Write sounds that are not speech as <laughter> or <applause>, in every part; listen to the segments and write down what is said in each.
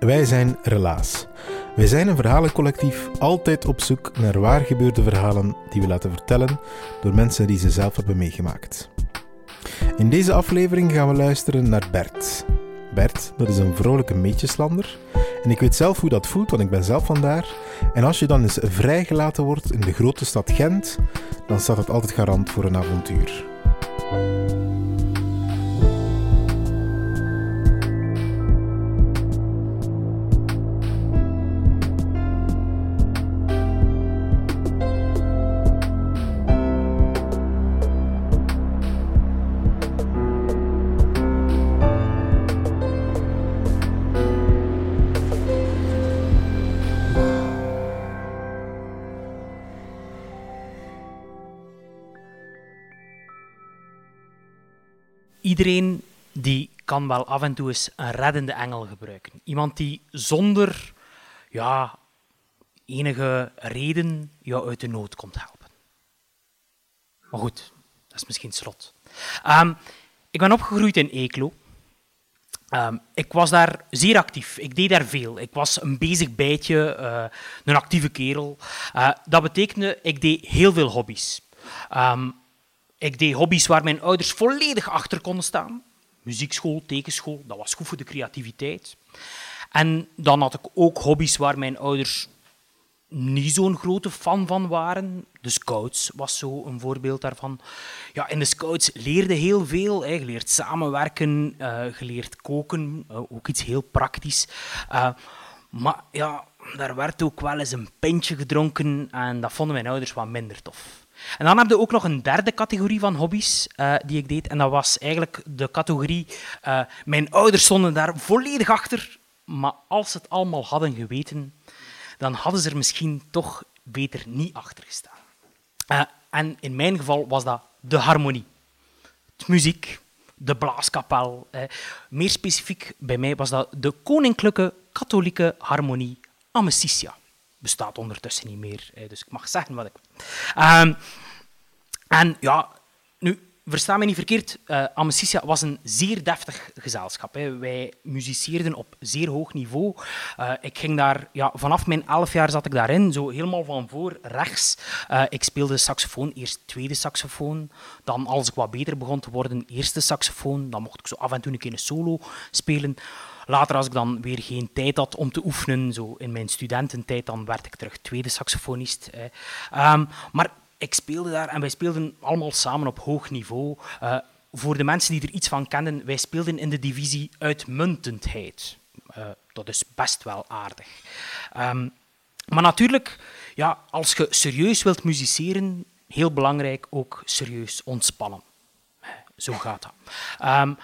Wij zijn Relaas. Wij zijn een verhalencollectief altijd op zoek naar waar gebeurde verhalen die we laten vertellen door mensen die ze zelf hebben meegemaakt. In deze aflevering gaan we luisteren naar Bert. Bert, dat is een vrolijke meetjeslander. En ik weet zelf hoe dat voelt, want ik ben zelf vandaar. En als je dan eens vrijgelaten wordt in de grote stad Gent, dan staat het altijd garant voor een avontuur. Iedereen die kan wel af en toe eens een reddende engel gebruiken. Iemand die zonder ja, enige reden jou uit de nood komt helpen. Maar goed, dat is misschien slot. Um, ik ben opgegroeid in Eeklo. Um, ik was daar zeer actief. Ik deed daar veel. Ik was een bezig bijtje, uh, een actieve kerel. Uh, dat betekende, ik deed heel veel hobby's. Um, ik deed hobby's waar mijn ouders volledig achter konden staan. Muziekschool, tekenschool, dat was goed voor de creativiteit. En dan had ik ook hobby's waar mijn ouders niet zo'n grote fan van waren. De scouts was zo een voorbeeld daarvan. Ja, in de scouts leerde heel veel. Hè. Je samenwerken, je leert koken, uh, ook iets heel praktisch. Uh, maar ja, daar werd ook wel eens een pintje gedronken en dat vonden mijn ouders wat minder tof. En dan heb je ook nog een derde categorie van hobby's uh, die ik deed. En dat was eigenlijk de categorie... Uh, mijn ouders stonden daar volledig achter. Maar als ze het allemaal hadden geweten, dan hadden ze er misschien toch beter niet achter gestaan. Uh, en in mijn geval was dat de harmonie. Het muziek, de blaaskapel. meer specifiek bij mij was dat de koninklijke katholieke harmonie Amicitia bestaat ondertussen niet meer. Dus ik mag zeggen wat ik. Um, en ja, nu, versta me niet verkeerd, uh, was een zeer deftig gezelschap. Hè. Wij muziceerden op zeer hoog niveau. Uh, ik ging daar, ja, vanaf mijn elf jaar zat ik daarin, zo helemaal van voor rechts. Uh, ik speelde saxofoon, eerst tweede saxofoon. Dan, als ik wat beter begon te worden, eerste saxofoon. Dan mocht ik zo af en toe een keer een solo spelen. Later, als ik dan weer geen tijd had om te oefenen, zo in mijn studententijd, dan werd ik terug tweede saxofonist. Um, maar ik speelde daar en wij speelden allemaal samen op hoog niveau. Uh, voor de mensen die er iets van kennen, wij speelden in de divisie uitmuntendheid. Uh, dat is best wel aardig. Um, maar natuurlijk, ja, als je serieus wilt musiceren, heel belangrijk ook serieus ontspannen. Zo gaat dat. Um,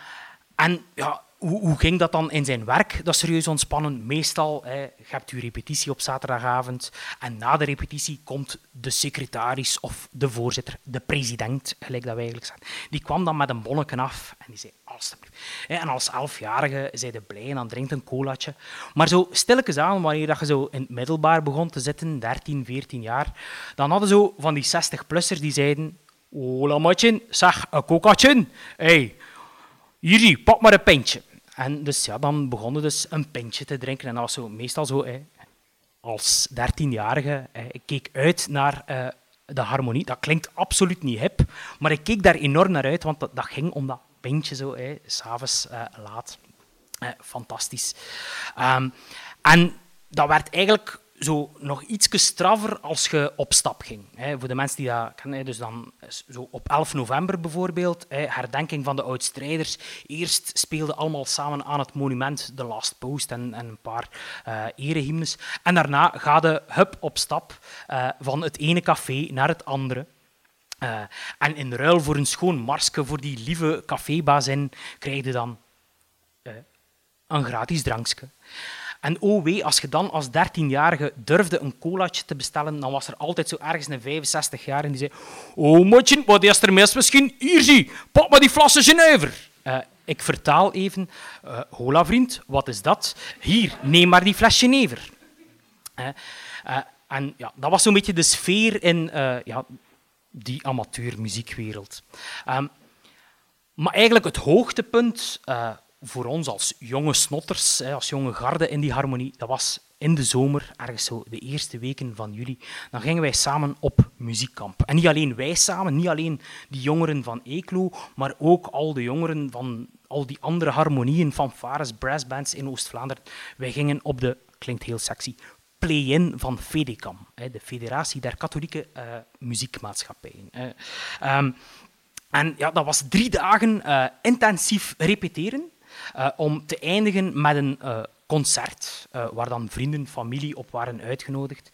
en ja, hoe, hoe, ging dat dan in zijn werk, dat serieus ontspannen? Meestal, hè, je hebt je repetitie op zaterdagavond en na de repetitie komt de secretaris of de voorzitter, de president, gelijk dat wij eigenlijk zeggen, die kwam dan met een bonnetje af en die zei, alstublieft. En als elfjarige zei de blij en dan drinkt een colaatje. Maar zo stilletjes aan, wanneer je zo in het middelbaar begon te zitten, 13, 14 jaar, dan hadden zo van die 60-plussers die zeiden, hola matje, zeg, een cocaatje. Hey, hier, pak maar een pintje. En dus ja, dan begonnen dus een pintje te drinken. En dat was zo, meestal zo, als dertienjarige, ik keek uit naar uh, de harmonie. Dat klinkt absoluut niet hip, maar ik keek daar enorm naar uit, want dat, ging om dat pintje zo, s'avonds uh, laat. Uh, fantastisch. Um, en dat werd eigenlijk zo nog iets straffer als je op stap ging. Voor de mensen die dat kennen, dus dan zo op 11 november bijvoorbeeld, herdenking van de oud-strijders. Eerst speelden allemaal samen aan het monument The Last Post en, en een paar uh, erehymnes. En daarna ga de hup op stap uh, van het ene café naar het andere. Uh, en in ruil voor een schoon marsje voor die lieve cafébazin krijg je dan een gratis drankje. En oh als je dan als 13-jarige durfde een colaatje te bestellen, dan was er altijd zo ergens een 65 jaar die zei Oh, motje, wat is er mis misschien? Hier zie, pak maar die flassen Genever. Uh, ik vertaal even. Uh, hola vriend, wat is dat? Hier, neem maar die fles Genever. Uh, en ja, dat was zo'n beetje de sfeer in ja, die amateurmuziekwereld. Um, maar eigenlijk het hoogtepunt voor ons als jonge snotters, als jonge garde in die harmonie, dat was in de zomer, ergens zo de eerste weken van juli, dan gingen wij samen op muziekkamp. En niet alleen wij samen, niet alleen die jongeren van Eeklo, maar ook al de jongeren van al die andere harmonieën, fanfares, brassbands in Oost-Vlaanderen. Wij gingen op de, klinkt heel sexy, play-in van FEDECAM, de Federatie der Katholieke uh, Muziekmaatschappijen. Um, en ja, dat was drie dagen uh, intensief repeteren. Uh, om te eindigen met een uh, concert, uh, waar dan vrienden, familie op waren uitgenodigd.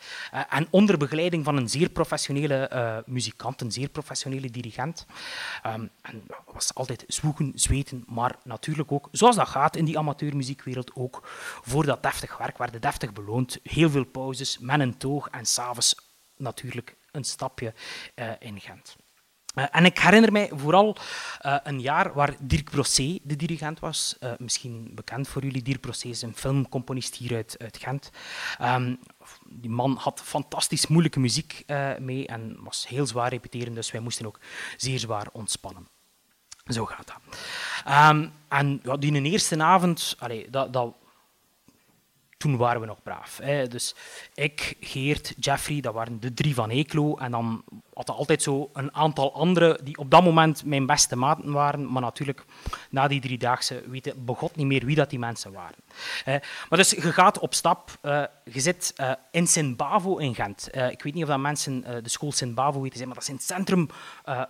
en onder begeleiding van een zeer professionele muzikant, een zeer professionele dirigent. Um, en was altijd zwoegen, zweten, maar natuurlijk ook, zoals dat gaat in die amateurmuziekwereld, ook voor dat deftig werk werden deftig beloond. Heel veel pauzes, men een toog en s'avonds natuurlijk een stapje in Gent. Uh, en ik herinner mij vooral uh, een jaar waar Dirk Brossé de dirigent was. Uh, misschien bekend voor jullie. Dirk Brossé is een filmcomponist hier uit, uit Gent. Um, die man had fantastisch moeilijke muziek mee en was heel zwaar repeteren, dus wij moesten ook zeer zwaar ontspannen. Zo gaat dat. Um, en ja, die eerste avond, dat, dat toen waren we nog braaf. Hè. Dus ik, Geert, Jeffrey, dat waren de drie van Eeklo. En dan had er altijd zo een aantal anderen die op dat moment mijn beste maten waren. Maar natuurlijk, na die driedaagse weten begot niet meer wie dat die mensen waren. Maar dus je gaat op stap. Uh, je zit uh, in Sint-Bavo in Gent. Uh, ik weet niet of dat mensen de school Sint-Bavo weten zijn, maar dat is in het centrum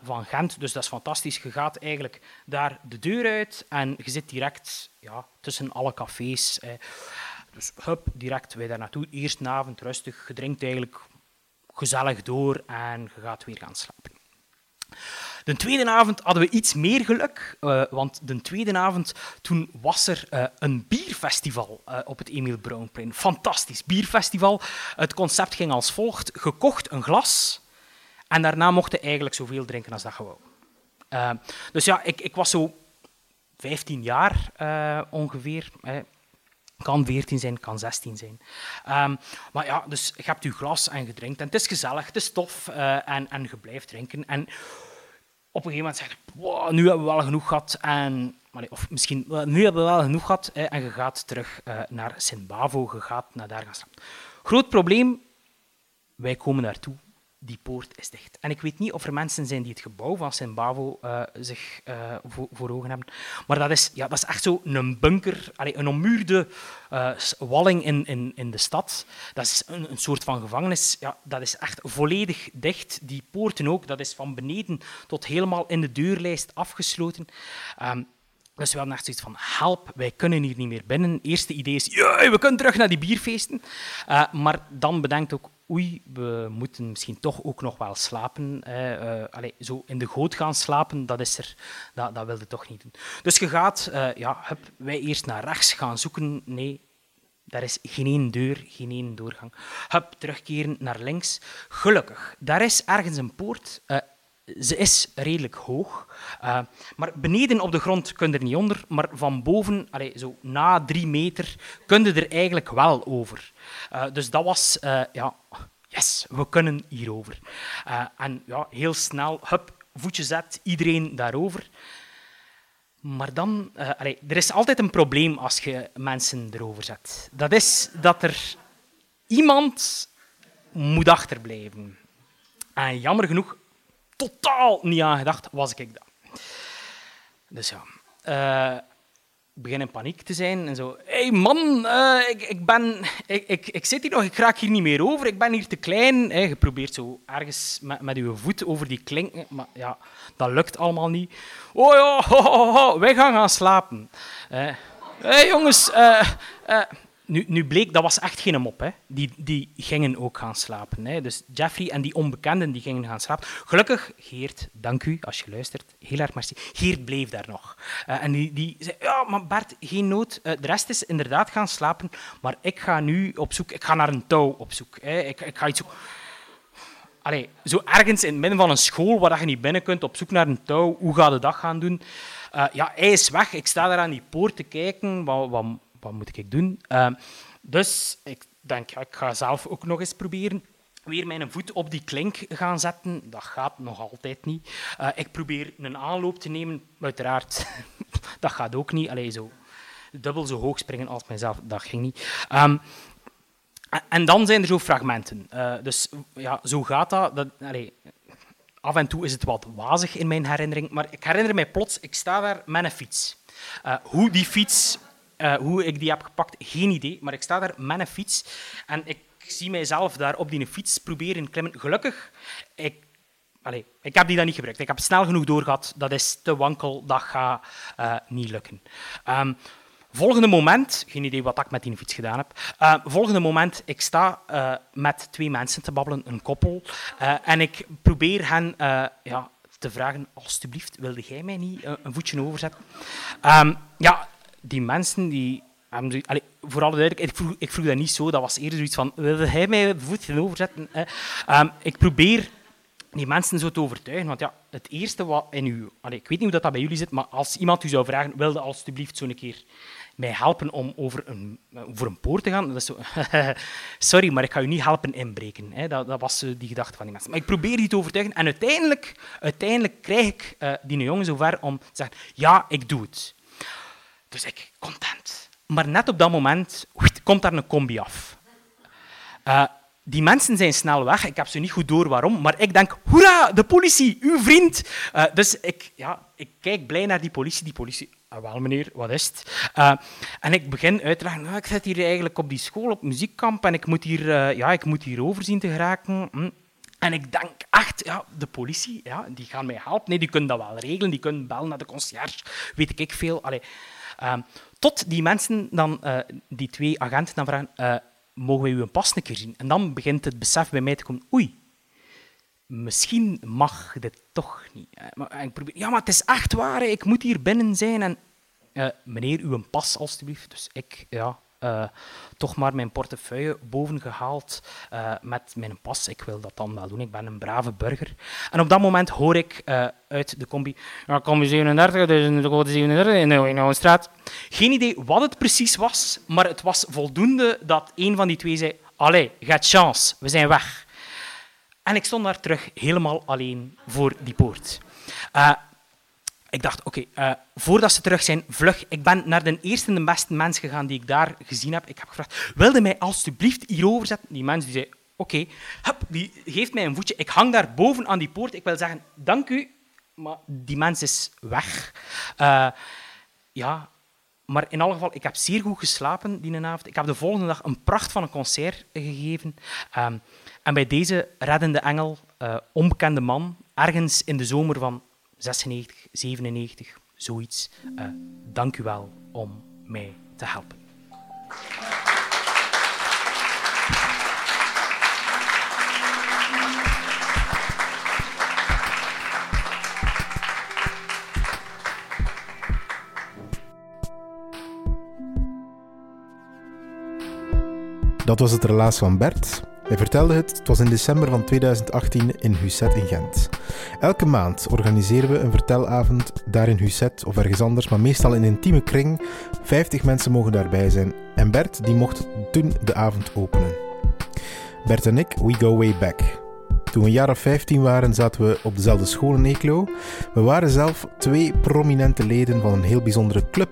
van Gent. Dus dat is fantastisch. Je gaat eigenlijk daar de deur uit en je zit direct ja, tussen alle cafés. Dus hup, direct wij daar naartoe. Eerst een avond rustig, je drinkt eigenlijk gezellig door en je gaat weer gaan slapen. De tweede avond hadden we iets meer geluk, uh, want de tweede avond toen was er uh, een bierfestival uh, op het Emil Brownplein. Fantastisch bierfestival. Het concept ging als volgt: gekocht een glas en daarna mocht je eigenlijk zoveel drinken als dat je wou. dus ja, ik, ik was zo 15 jaar ongeveer. Kan 14 zijn, kan 16 zijn. Um, maar ja, dus je hebt je glas en je drinkt. En het is gezellig, het is tof uh, en, en je blijft drinken. En op een gegeven moment zeg je, nu hebben we wel genoeg gehad. En, of misschien, nu hebben we wel genoeg gehad. en je gaat terug uh, naar Sint-Bavo, je gaat naar daar gaan slapen. Groot probleem, wij komen daartoe die poort is dicht. En ik weet niet of er mensen zijn die het gebouw van Sint-Bavo uh, zich uh, voor, ogen hebben. Maar dat is, ja, dat is echt zo een bunker, een ommuurde uh, walling in, in, in de stad. Dat is een, een, soort van gevangenis. Ja, dat is echt volledig dicht. Die poorten ook. Dat is van beneden tot helemaal in de deurlijst afgesloten. Dus we hadden echt zoiets van, help, wij kunnen hier niet meer binnen. Het eerste idee is, we kunnen terug naar die bierfeesten. Uh, maar dan bedenkt ook, oei, we moeten misschien toch ook nog wel slapen. Uh, allez, zo in de goot gaan slapen, dat, is er, dat, dat wilde toch niet doen. Dus je gaat, uh, ja, hup, wij eerst naar rechts gaan zoeken. Nee, daar is geen één deur, geen één doorgang. Hup, terugkeren naar links. Gelukkig, daar is ergens een poort. Uh, ze is redelijk hoog, uh, maar beneden op de grond kun je er niet onder, maar van boven, allez, zo na drie meter, kun je er eigenlijk wel over. Uh, dus dat was, uh, ja, yes, we kunnen hierover. en ja, heel snel, hup, voetje zet, iedereen daarover. Maar dan, allez, er is altijd een probleem als je mensen erover zet. Dat is dat er iemand moet achterblijven. En jammer genoeg totaal niet aan gedacht, was ik dat. Dus ja. Uh, begin in paniek te zijn en zo. Hé hey man, uh, ik, ik, ben, ik, ik, ik zit hier nog, ik raak hier niet meer over, ik ben hier te klein. Je probeert zo ergens met, met je voet over die klink, maar ja, dat lukt allemaal niet. Oh ja, wij gaan gaan slapen. Hé hey, jongens, uh, nu, nu bleek, dat was echt geen mop. Hè. Die, die gingen ook gaan slapen. Hè. Dus Jeffrey en die onbekenden die gingen gaan slapen. Gelukkig, Geert, dank u als je luistert. Heel erg merci. Geert bleef daar nog. Uh, en die, die zei, ja, maar Bert, geen nood. Uh, de rest is inderdaad gaan slapen. Maar ik ga nu op zoek, ik ga naar een touw op zoek. Hè. Ik, ik ga iets zoeken. Allee, zo ergens in het midden van een school waar je niet binnen kunt, op zoek naar een touw. Hoe ga je dat gaan doen? Uh, ja, hij is weg. Ik sta daar aan die poort te kijken. Wat, wat, wat moet ik doen? Uh, dus ik denk, ik ga zelf ook nog eens proberen. Weer mijn voet op die klink gaan zetten. Dat gaat nog altijd niet. Uh, ik probeer een aanloop te nemen. Uiteraard, <laughs> dat gaat ook niet. Allee, zo dubbel zo hoog springen als mijzelf, dat ging niet. Um, en dan zijn er zo fragmenten. Uh, dus ja, zo gaat dat. dat af en toe is het wat wazig in mijn herinnering, maar ik herinner mij plots, ik sta daar met een fiets. Uh, hoe die fiets uh, hoe ik die heb gepakt, geen idee. Maar ik sta daar met een fiets en ik zie mijzelf daar op die fiets proberen klimmen. Gelukkig, ik, allez, ik heb die dan niet gebruikt. Ik heb snel genoeg doorgehad. Dat is te wankel, dat gaat uh, niet lukken. Um, volgende moment, geen idee wat ik met die fiets gedaan heb. Uh, volgende moment, ik sta met twee mensen te babbelen, een koppel. En ik probeer hen ja, te vragen, alstublieft, wilde jij mij niet een voetje overzetten? Um, ja, die mensen die allee, voor alle duidelijkheid, ik vroeg, ik vroeg dat niet zo, dat was eerder zoiets van, wilde hij mij voetje overzetten? Um, ik probeer die mensen zo te overtuigen, want ja, het eerste wat in u, ik weet niet hoe dat, dat bij jullie zit, maar als iemand u zou vragen, wilde alstublieft zo'n keer mij helpen om over een, over een poort te gaan, dat zo, <laughs> sorry, maar ik ga u niet helpen inbreken. Hè. Dat, dat was die gedachte van die mensen. Maar ik probeer die te overtuigen en uiteindelijk, uiteindelijk krijg ik uh, die jongen zover om te zeggen, ja, ik doe het. Dus ik, content. Maar net op dat moment komt daar een combi af. Uh, die mensen zijn snel weg. Ik heb ze niet goed door waarom, maar ik denk, hoera, de politie, uw vriend. Uh, dus ik, ja, ik kijk blij naar die politie. Die politie, ah, wel meneer, wat is het? Uh, en ik begin uit te leggen, nou, ik zit hier eigenlijk op die school, op muziekkamp, en ik moet hier, uh, ja, ik moet hier overzien te geraken. Hm. En ik denk echt, ja, de politie, ja, die gaan mij helpen. Nee, die kunnen dat wel regelen, die kunnen bellen naar de concierge, weet ik veel. Allee, Uh, tot die mensen dan, uh, die twee agenten dan vragen, uh, mogen wij u een pas een keer zien? En dan begint het besef bij mij te komen, oei, misschien mag dit toch niet. Ik probeer, ja, maar het is echt waar, ik moet hier binnen zijn. En uh, meneer, uw pas alstublieft. Dus ik, ja, uh, toch maar mijn portefeuille boven gehaald uh, met mijn pas. Ik wil dat dan wel doen, ik ben een brave burger. En op dat moment hoor ik uh, uit de combi, ja, combi 37, dus de code 37 in de straat. Geen idee wat het precies was, maar het was voldoende dat een van die twee zei, allee, gaat chance, we zijn weg. En ik stond daar terug helemaal alleen voor die poort. Ik dacht, oké, uh, voordat ze terug zijn, vlug. Ik ben naar de eerste en de beste mens gegaan die ik daar gezien heb. Ik heb gevraagd, wilde mij alstublieft hierover zetten? Die mens die zei, oké, okay. die geeft mij een voetje. Ik hang daar boven aan die poort. Ik wil zeggen, dank u, maar die mens is weg. Uh, ja, maar in alle geval, ik heb zeer goed geslapen die avond. Ik heb de volgende dag een pracht van een concert gegeven. Um, en bij deze reddende engel, uh, onbekende man, ergens in de zomer van 96, 97, zoiets. Uh, dank u wel om mij te helpen. Dat was het relaas van Bert. Hij vertelde het, het was in december van 2018 in Husset in Gent. Elke maand organiseren we een vertelavond daar in Husset of ergens anders, maar meestal in een intieme kring. 50 mensen mogen daarbij zijn en Bert die mocht toen de avond openen. Bert en ik, we go way back. Toen we een jaar of 15 waren, zaten we op dezelfde school in Eeklo. We waren zelf twee prominente leden van een heel bijzondere club.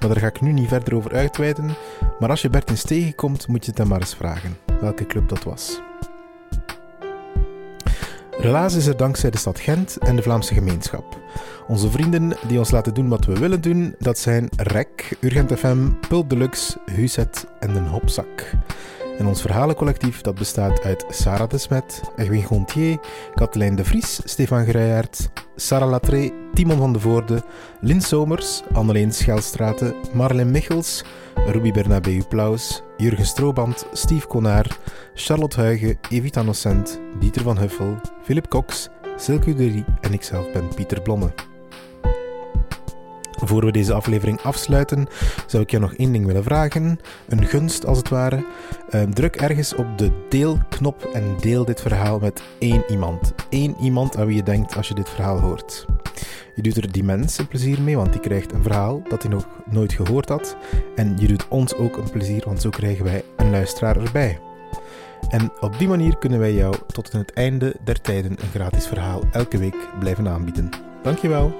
Maar daar ga ik nu niet verder over uitweiden. Maar als je Bert eens tegenkomt, moet je het hem maar eens vragen welke club dat was. Relaas is er dankzij de stad Gent en de Vlaamse gemeenschap. Onze vrienden die ons laten doen wat we willen doen, dat zijn REC, Urgent FM, Pulp Deluxe, Huset en Den Hopzak. En ons verhalencollectief dat bestaat uit Sarah de Smet, Edwin Gontier, Katelijn de Vries, Stefan Greijaert, Sarah Latré, Timon van de Voorde, Lin Somers, Anneleen Schelstraten, Marlene Michels, Ruby Bernabeu Plaus, Jurgen Strooband, Steve Konaar, Charlotte Huigen, Evita Nocent, Dieter van Huffel, Philip Cox, Silke Uderie en ikzelf ben Pieter Blomme. Voor we deze aflevering afsluiten, zou ik je nog één ding willen vragen. Een gunst als het ware. Ehm, druk ergens op de deelknop en deel dit verhaal met één iemand. Eén iemand aan wie je denkt als je dit verhaal hoort. Je doet er die mens een plezier mee, want die krijgt een verhaal dat hij nog nooit gehoord had. En je doet ons ook een plezier, want zo krijgen wij een luisteraar erbij. En op die manier kunnen wij jou tot aan het einde der tijden een gratis verhaal elke week blijven aanbieden. Dankjewel.